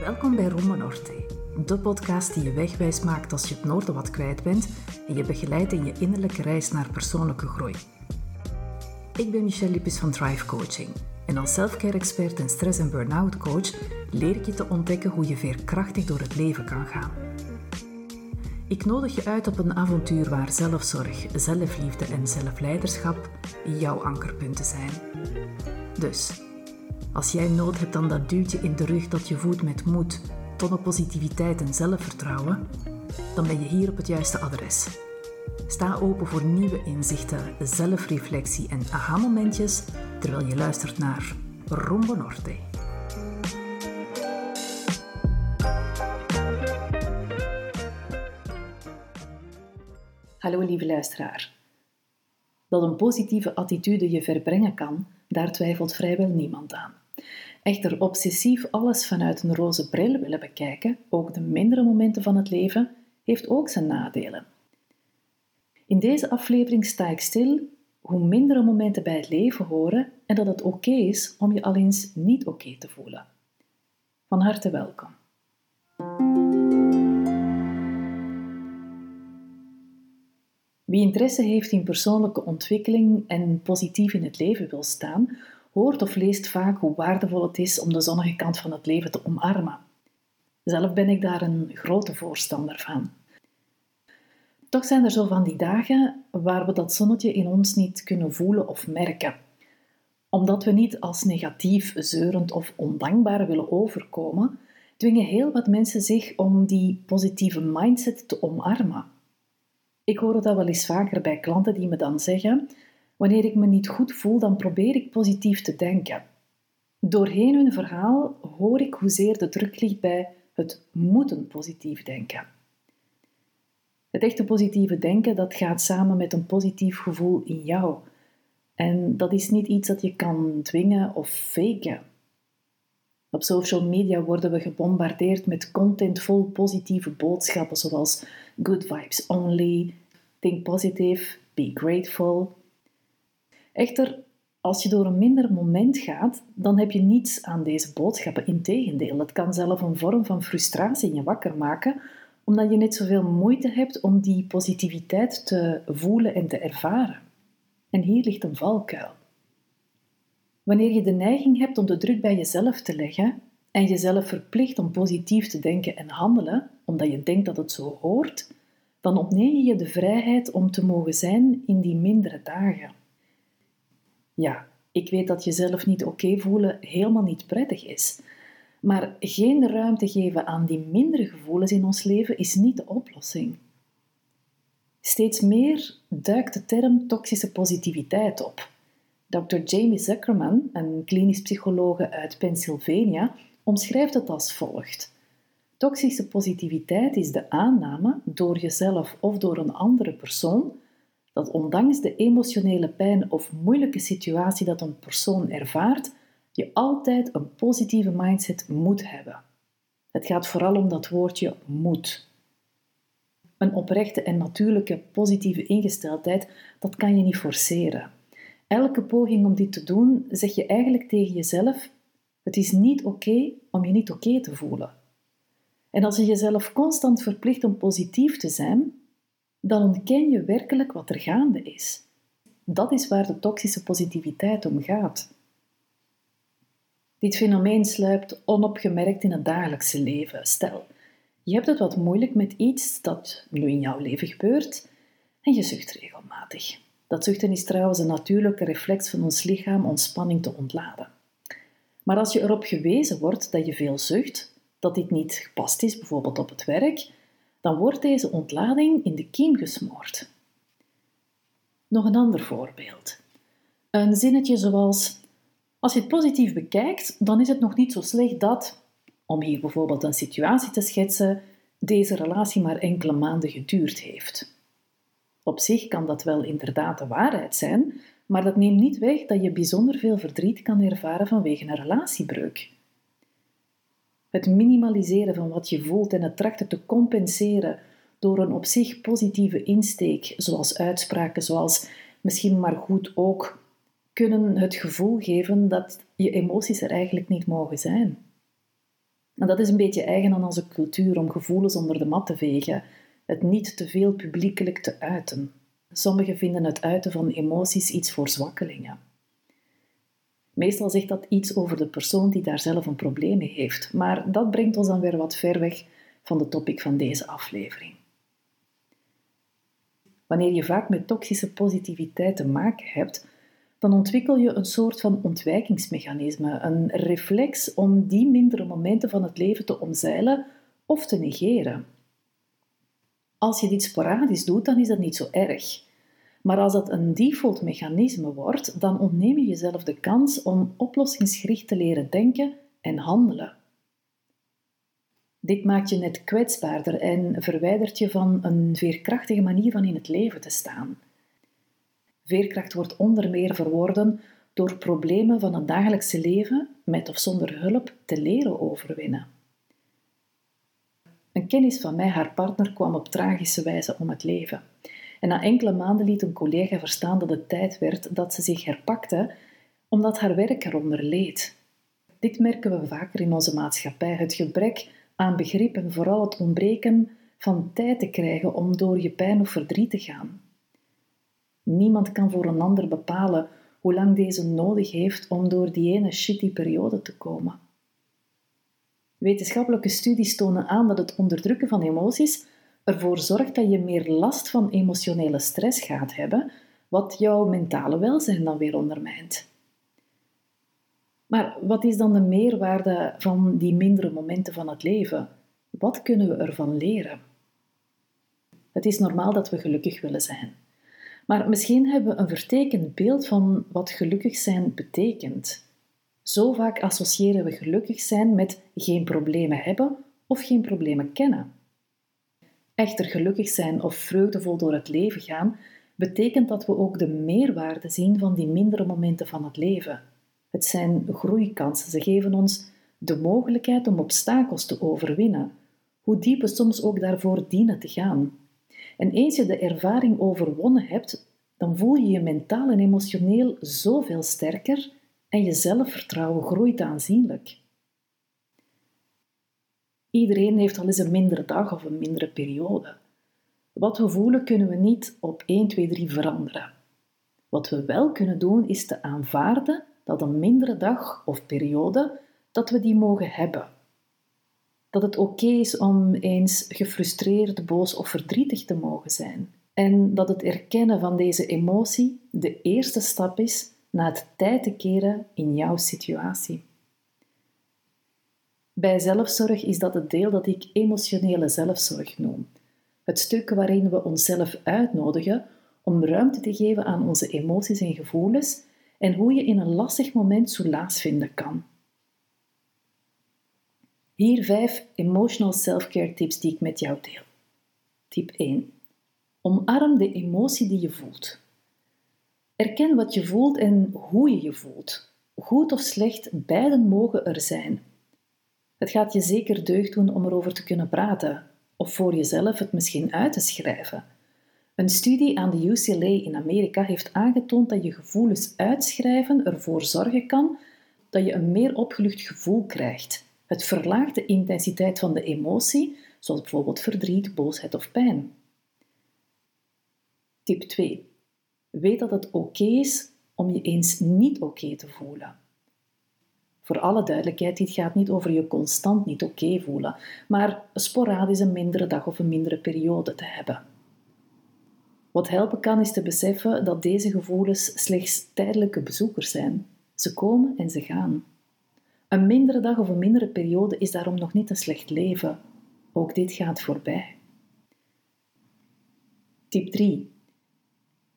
Welkom bij Rome Norte, de podcast die je wegwijs maakt als je het noorden wat kwijt bent en je begeleidt in je innerlijke reis naar persoonlijke groei. Ik ben Michelle Lippes van Thrive Coaching en als selfcare expert en stress- en burn-out coach leer ik je te ontdekken hoe je veerkrachtig door het leven kan gaan. Ik nodig je uit op een avontuur waar zelfzorg, zelfliefde en zelfleiderschap jouw ankerpunten zijn. Dus, als jij nood hebt aan dat duwtje in de rug dat je voedt met moed, tonnen positiviteit en zelfvertrouwen, dan ben je hier op het juiste adres. Sta open voor nieuwe inzichten, zelfreflectie en aha-momentjes terwijl je luistert naar Rumbo Norte. Hallo lieve luisteraar. Dat een positieve attitude je verbrengen kan, daar twijfelt vrijwel niemand aan. Echter, obsessief alles vanuit een roze bril willen bekijken, ook de mindere momenten van het leven, heeft ook zijn nadelen. In deze aflevering sta ik stil hoe mindere momenten bij het leven horen en dat het oké is om je al eens niet oké te voelen. Van harte welkom. Wie interesse heeft in persoonlijke ontwikkeling en positief in het leven wil staan, hoort of leest vaak hoe waardevol het is om de zonnige kant van het leven te omarmen. Zelf ben ik daar een grote voorstander van. Toch zijn er zo van die dagen waar we dat zonnetje in ons niet kunnen voelen of merken. Omdat we niet als negatief, zeurend of ondankbaar willen overkomen, dwingen heel wat mensen zich om die positieve mindset te omarmen. Ik hoor dat wel eens vaker bij klanten die me dan zeggen: Wanneer ik me niet goed voel, dan probeer ik positief te denken. Doorheen hun verhaal hoor ik hoezeer de druk ligt bij het moeten positief denken. Het echte positieve denken, dat gaat samen met een positief gevoel in jou. En dat is niet iets dat je kan dwingen of faken. Op social media worden we gebombardeerd met content vol positieve boodschappen zoals good vibes only, think positive, be grateful. Echter, als je door een minder moment gaat, dan heb je niets aan deze boodschappen. Integendeel, het kan zelf een vorm van frustratie in je wakker maken, omdat je net zoveel moeite hebt om die positiviteit te voelen en te ervaren. En hier ligt een valkuil. Wanneer je de neiging hebt om de druk bij jezelf te leggen en jezelf verplicht om positief te denken en handelen, omdat je denkt dat het zo hoort, dan ontneem je je de vrijheid om te mogen zijn in die mindere dagen. Ja, ik weet dat jezelf niet oké voelen helemaal niet prettig is, maar geen ruimte geven aan die mindere gevoelens in ons leven is niet de oplossing. Steeds meer duikt de term toxische positiviteit op. Dr. Jamie Zuckerman, een klinisch psychologe uit Pennsylvania, omschrijft het als volgt. Toxische positiviteit is de aanname door jezelf of door een andere persoon dat ondanks de emotionele pijn of moeilijke situatie dat een persoon ervaart, je altijd een positieve mindset moet hebben. Het gaat vooral om dat woordje moet. Een oprechte en natuurlijke positieve ingesteldheid, dat kan je niet forceren. Elke poging om dit te doen, zeg je eigenlijk tegen jezelf: het is niet oké om je niet oké te voelen. En als je jezelf constant verplicht om positief te zijn, dan ontken je werkelijk wat er gaande is. Dat is waar de toxische positiviteit om gaat. Dit fenomeen sluipt onopgemerkt in het dagelijkse leven. Stel, je hebt het wat moeilijk met iets dat nu in jouw leven gebeurt en je zucht regelmatig. Dat zuchten is trouwens een natuurlijke reflex van ons lichaam om spanning te ontladen. Maar als je erop gewezen wordt dat je veel zucht, dat dit niet gepast is, bijvoorbeeld op het werk, dan wordt deze ontlading in de kiem gesmoord. Nog een ander voorbeeld. Een zinnetje zoals: Als je het positief bekijkt, dan is het nog niet zo slecht dat, om hier bijvoorbeeld een situatie te schetsen, deze relatie maar enkele maanden geduurd heeft. Op zich kan dat wel inderdaad de waarheid zijn, maar dat neemt niet weg dat je bijzonder veel verdriet kan ervaren vanwege een relatiebreuk. Het minimaliseren van wat je voelt en het trachten te compenseren door een op zich positieve insteek, zoals uitspraken zoals misschien maar goed ook, kunnen het gevoel geven dat je emoties er eigenlijk niet mogen zijn. En dat is een beetje eigen aan onze cultuur om gevoelens onder de mat te vegen, het niet te veel publiekelijk te uiten. Sommigen vinden het uiten van emoties iets voor zwakkelingen. Meestal zegt dat iets over de persoon die daar zelf een probleem mee heeft, maar dat brengt ons dan weer wat ver weg van de topic van deze aflevering. Wanneer je vaak met toxische positiviteit te maken hebt, dan ontwikkel je een soort van ontwijkingsmechanisme, een reflex om die mindere momenten van het leven te omzeilen of te negeren. Als je dit sporadisch doet, dan is dat niet zo erg. Maar als dat een default mechanisme wordt, dan ontneem je jezelf de kans om oplossingsgericht te leren denken en handelen. Dit maakt je net kwetsbaarder en verwijdert je van een veerkrachtige manier van in het leven te staan. Veerkracht wordt onder meer verworden door problemen van het dagelijkse leven, met of zonder hulp, te leren overwinnen. Een kennis van mij, haar partner, kwam op tragische wijze om het leven. En na enkele maanden liet een collega verstaan dat het tijd werd dat ze zich herpakte, omdat haar werk eronder leed. Dit merken we vaker in onze maatschappij: het gebrek aan begrip en vooral het ontbreken van tijd te krijgen om door je pijn of verdriet te gaan. Niemand kan voor een ander bepalen hoe lang deze nodig heeft om door die ene shitty periode te komen. Wetenschappelijke studies tonen aan dat het onderdrukken van emoties ervoor zorgt dat je meer last van emotionele stress gaat hebben, wat jouw mentale welzijn dan weer ondermijnt. Maar wat is dan de meerwaarde van die mindere momenten van het leven? Wat kunnen we ervan leren? Het is normaal dat we gelukkig willen zijn. Maar misschien hebben we een vertekend beeld van wat gelukkig zijn betekent. Zo vaak associëren we gelukkig zijn met geen problemen hebben of geen problemen kennen. Echter gelukkig zijn of vreugdevol door het leven gaan, betekent dat we ook de meerwaarde zien van die mindere momenten van het leven. Het zijn groeikansen. Ze geven ons de mogelijkheid om obstakels te overwinnen, hoe diep we soms ook daarvoor dienen te gaan. En eens je de ervaring overwonnen hebt, dan voel je je mentaal en emotioneel zoveel sterker en je zelfvertrouwen groeit aanzienlijk. Iedereen heeft al eens een mindere dag of een mindere periode. Wat we voelen kunnen we niet op 1, 2, 3 veranderen. Wat we wel kunnen doen is te aanvaarden dat een mindere dag of periode, dat we die mogen hebben. Dat het oké is om eens gefrustreerd, boos of verdrietig te mogen zijn. En dat het erkennen van deze emotie de eerste stap is naar het tijd te keren in jouw situatie. Bij zelfzorg is dat het deel dat ik emotionele zelfzorg noem. Het stuk waarin we onszelf uitnodigen om ruimte te geven aan onze emoties en gevoelens en hoe je in een lastig moment soelaas vinden kan. Hier vijf emotional self-care tips die ik met jou deel. Tip 1. Omarm de emotie die je voelt. Erken wat je voelt en hoe je je voelt. Goed of slecht, beiden mogen er zijn. Het gaat je zeker deugd doen om erover te kunnen praten, of voor jezelf het misschien uit te schrijven. Een studie aan de UCLA in Amerika heeft aangetoond dat je gevoelens uitschrijven ervoor zorgen kan dat je een meer opgelucht gevoel krijgt. Het verlaagt de intensiteit van de emotie, zoals bijvoorbeeld verdriet, boosheid of pijn. Tip 2. Weet dat het oké is om je eens niet oké te voelen. Voor alle duidelijkheid, dit gaat niet over je constant niet oké voelen, maar sporadisch een mindere dag of een mindere periode te hebben. Wat helpen kan is te beseffen dat deze gevoelens slechts tijdelijke bezoekers zijn. Ze komen en ze gaan. Een mindere dag of een mindere periode is daarom nog niet een slecht leven. Ook dit gaat voorbij. Tip 3.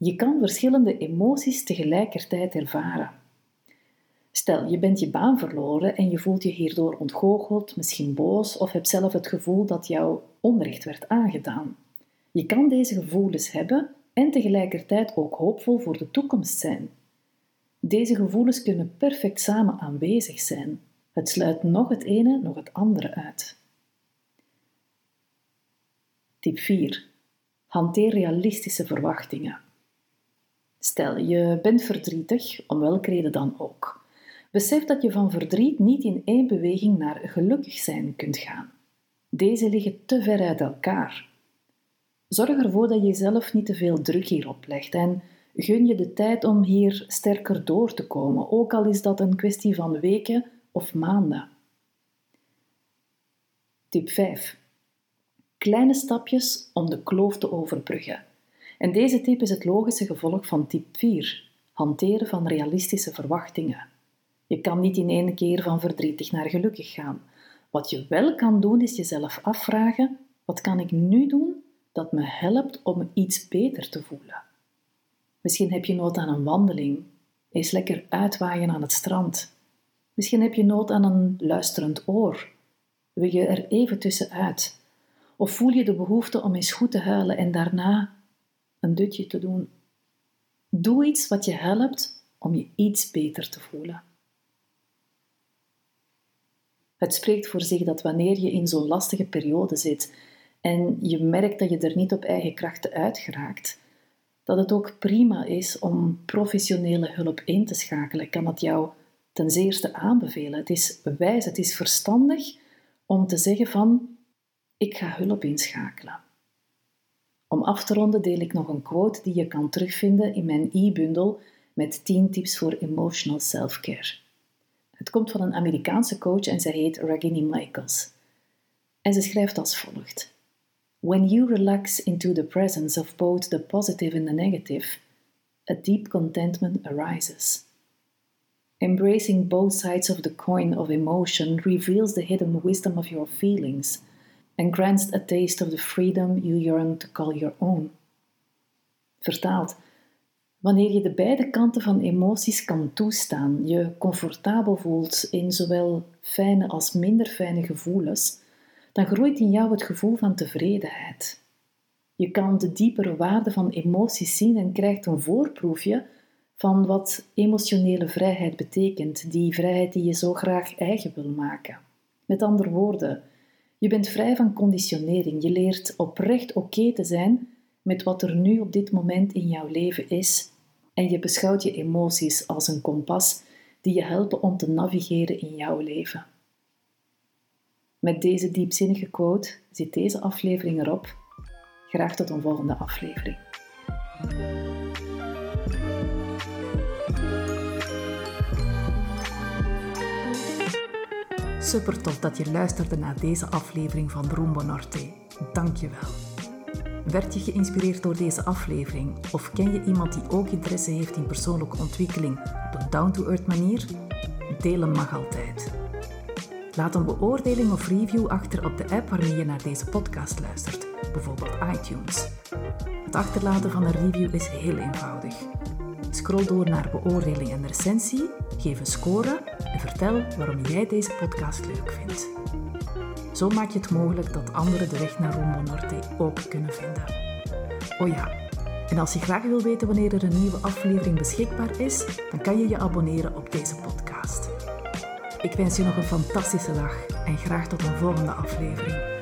Je kan verschillende emoties tegelijkertijd ervaren. Stel, je bent je baan verloren en je voelt je hierdoor ontgoocheld, misschien boos of hebt zelf het gevoel dat jou onrecht werd aangedaan. Je kan deze gevoelens hebben en tegelijkertijd ook hoopvol voor de toekomst zijn. Deze gevoelens kunnen perfect samen aanwezig zijn. Het sluit nog het ene, nog het andere uit. Tip 4. Hanteer realistische verwachtingen. Stel, je bent verdrietig, om welke reden dan ook. Besef dat je van verdriet niet in één beweging naar gelukkig zijn kunt gaan. Deze liggen te ver uit elkaar. Zorg ervoor dat je jezelf niet te veel druk hierop legt en gun je de tijd om hier sterker door te komen, ook al is dat een kwestie van weken of maanden. Tip 5. Kleine stapjes om de kloof te overbruggen. En deze tip is het logische gevolg van tip 4, hanteren van realistische verwachtingen. Je kan niet in één keer van verdrietig naar gelukkig gaan. Wat je wel kan doen, is jezelf afvragen: wat kan ik nu doen dat me helpt om iets beter te voelen? Misschien heb je nood aan een wandeling, eens lekker uitwaaien aan het strand. Misschien heb je nood aan een luisterend oor. Wil je er even tussenuit? Of voel je de behoefte om eens goed te huilen en daarna een dutje te doen? Doe iets wat je helpt om je iets beter te voelen. Het spreekt voor zich dat wanneer je in zo'n lastige periode zit en je merkt dat je er niet op eigen krachten uit geraakt, dat het ook prima is om professionele hulp in te schakelen. Ik kan dat jou ten zeerste aanbevelen. Het is wijs, het is verstandig om te zeggen van ik ga hulp inschakelen. Om af te ronden deel ik nog een quote die je kan terugvinden in mijn e-bundel met 10 tips voor emotional self-care. Het komt van een Amerikaanse coach en zij heet Ragini Michaels. En ze schrijft als volgt: When you relax into the presence of both the positive and the negative, a deep contentment arises. Embracing both sides of the coin of emotion reveals the hidden wisdom of your feelings and grants a taste of the freedom you yearn to call your own. Vertaald. Wanneer je de beide kanten van emoties kan toestaan, je comfortabel voelt in zowel fijne als minder fijne gevoelens, dan groeit in jou het gevoel van tevredenheid. Je kan de diepere waarde van emoties zien en krijgt een voorproefje van wat emotionele vrijheid betekent, die vrijheid die je zo graag eigen wil maken. Met andere woorden, je bent vrij van conditionering. Je leert oprecht oké te zijn met wat er nu op dit moment in jouw leven is en je beschouwt je emoties als een kompas die je helpen om te navigeren in jouw leven. Met deze diepzinnige quote zit deze aflevering erop. Graag tot een volgende aflevering. Super tof dat je luisterde naar deze aflevering van Rumbo Norte. Dank je wel. Werd je geïnspireerd door deze aflevering? Of ken je iemand die ook interesse heeft in persoonlijke ontwikkeling op een down-to-earth manier? Delen mag altijd. Laat een beoordeling of review achter op de app waarmee je naar deze podcast luistert, bijvoorbeeld iTunes. Het achterlaten van een review is heel eenvoudig. Scroll door naar beoordeling en recensie, geef een score en vertel waarom jij deze podcast leuk vindt. Zo maak je het mogelijk dat anderen de weg naar Rombo Norte ook kunnen vinden. Oh ja, en als je graag wil weten wanneer er een nieuwe aflevering beschikbaar is, dan kan je je abonneren op deze podcast. Ik wens je nog een fantastische dag en graag tot een volgende aflevering.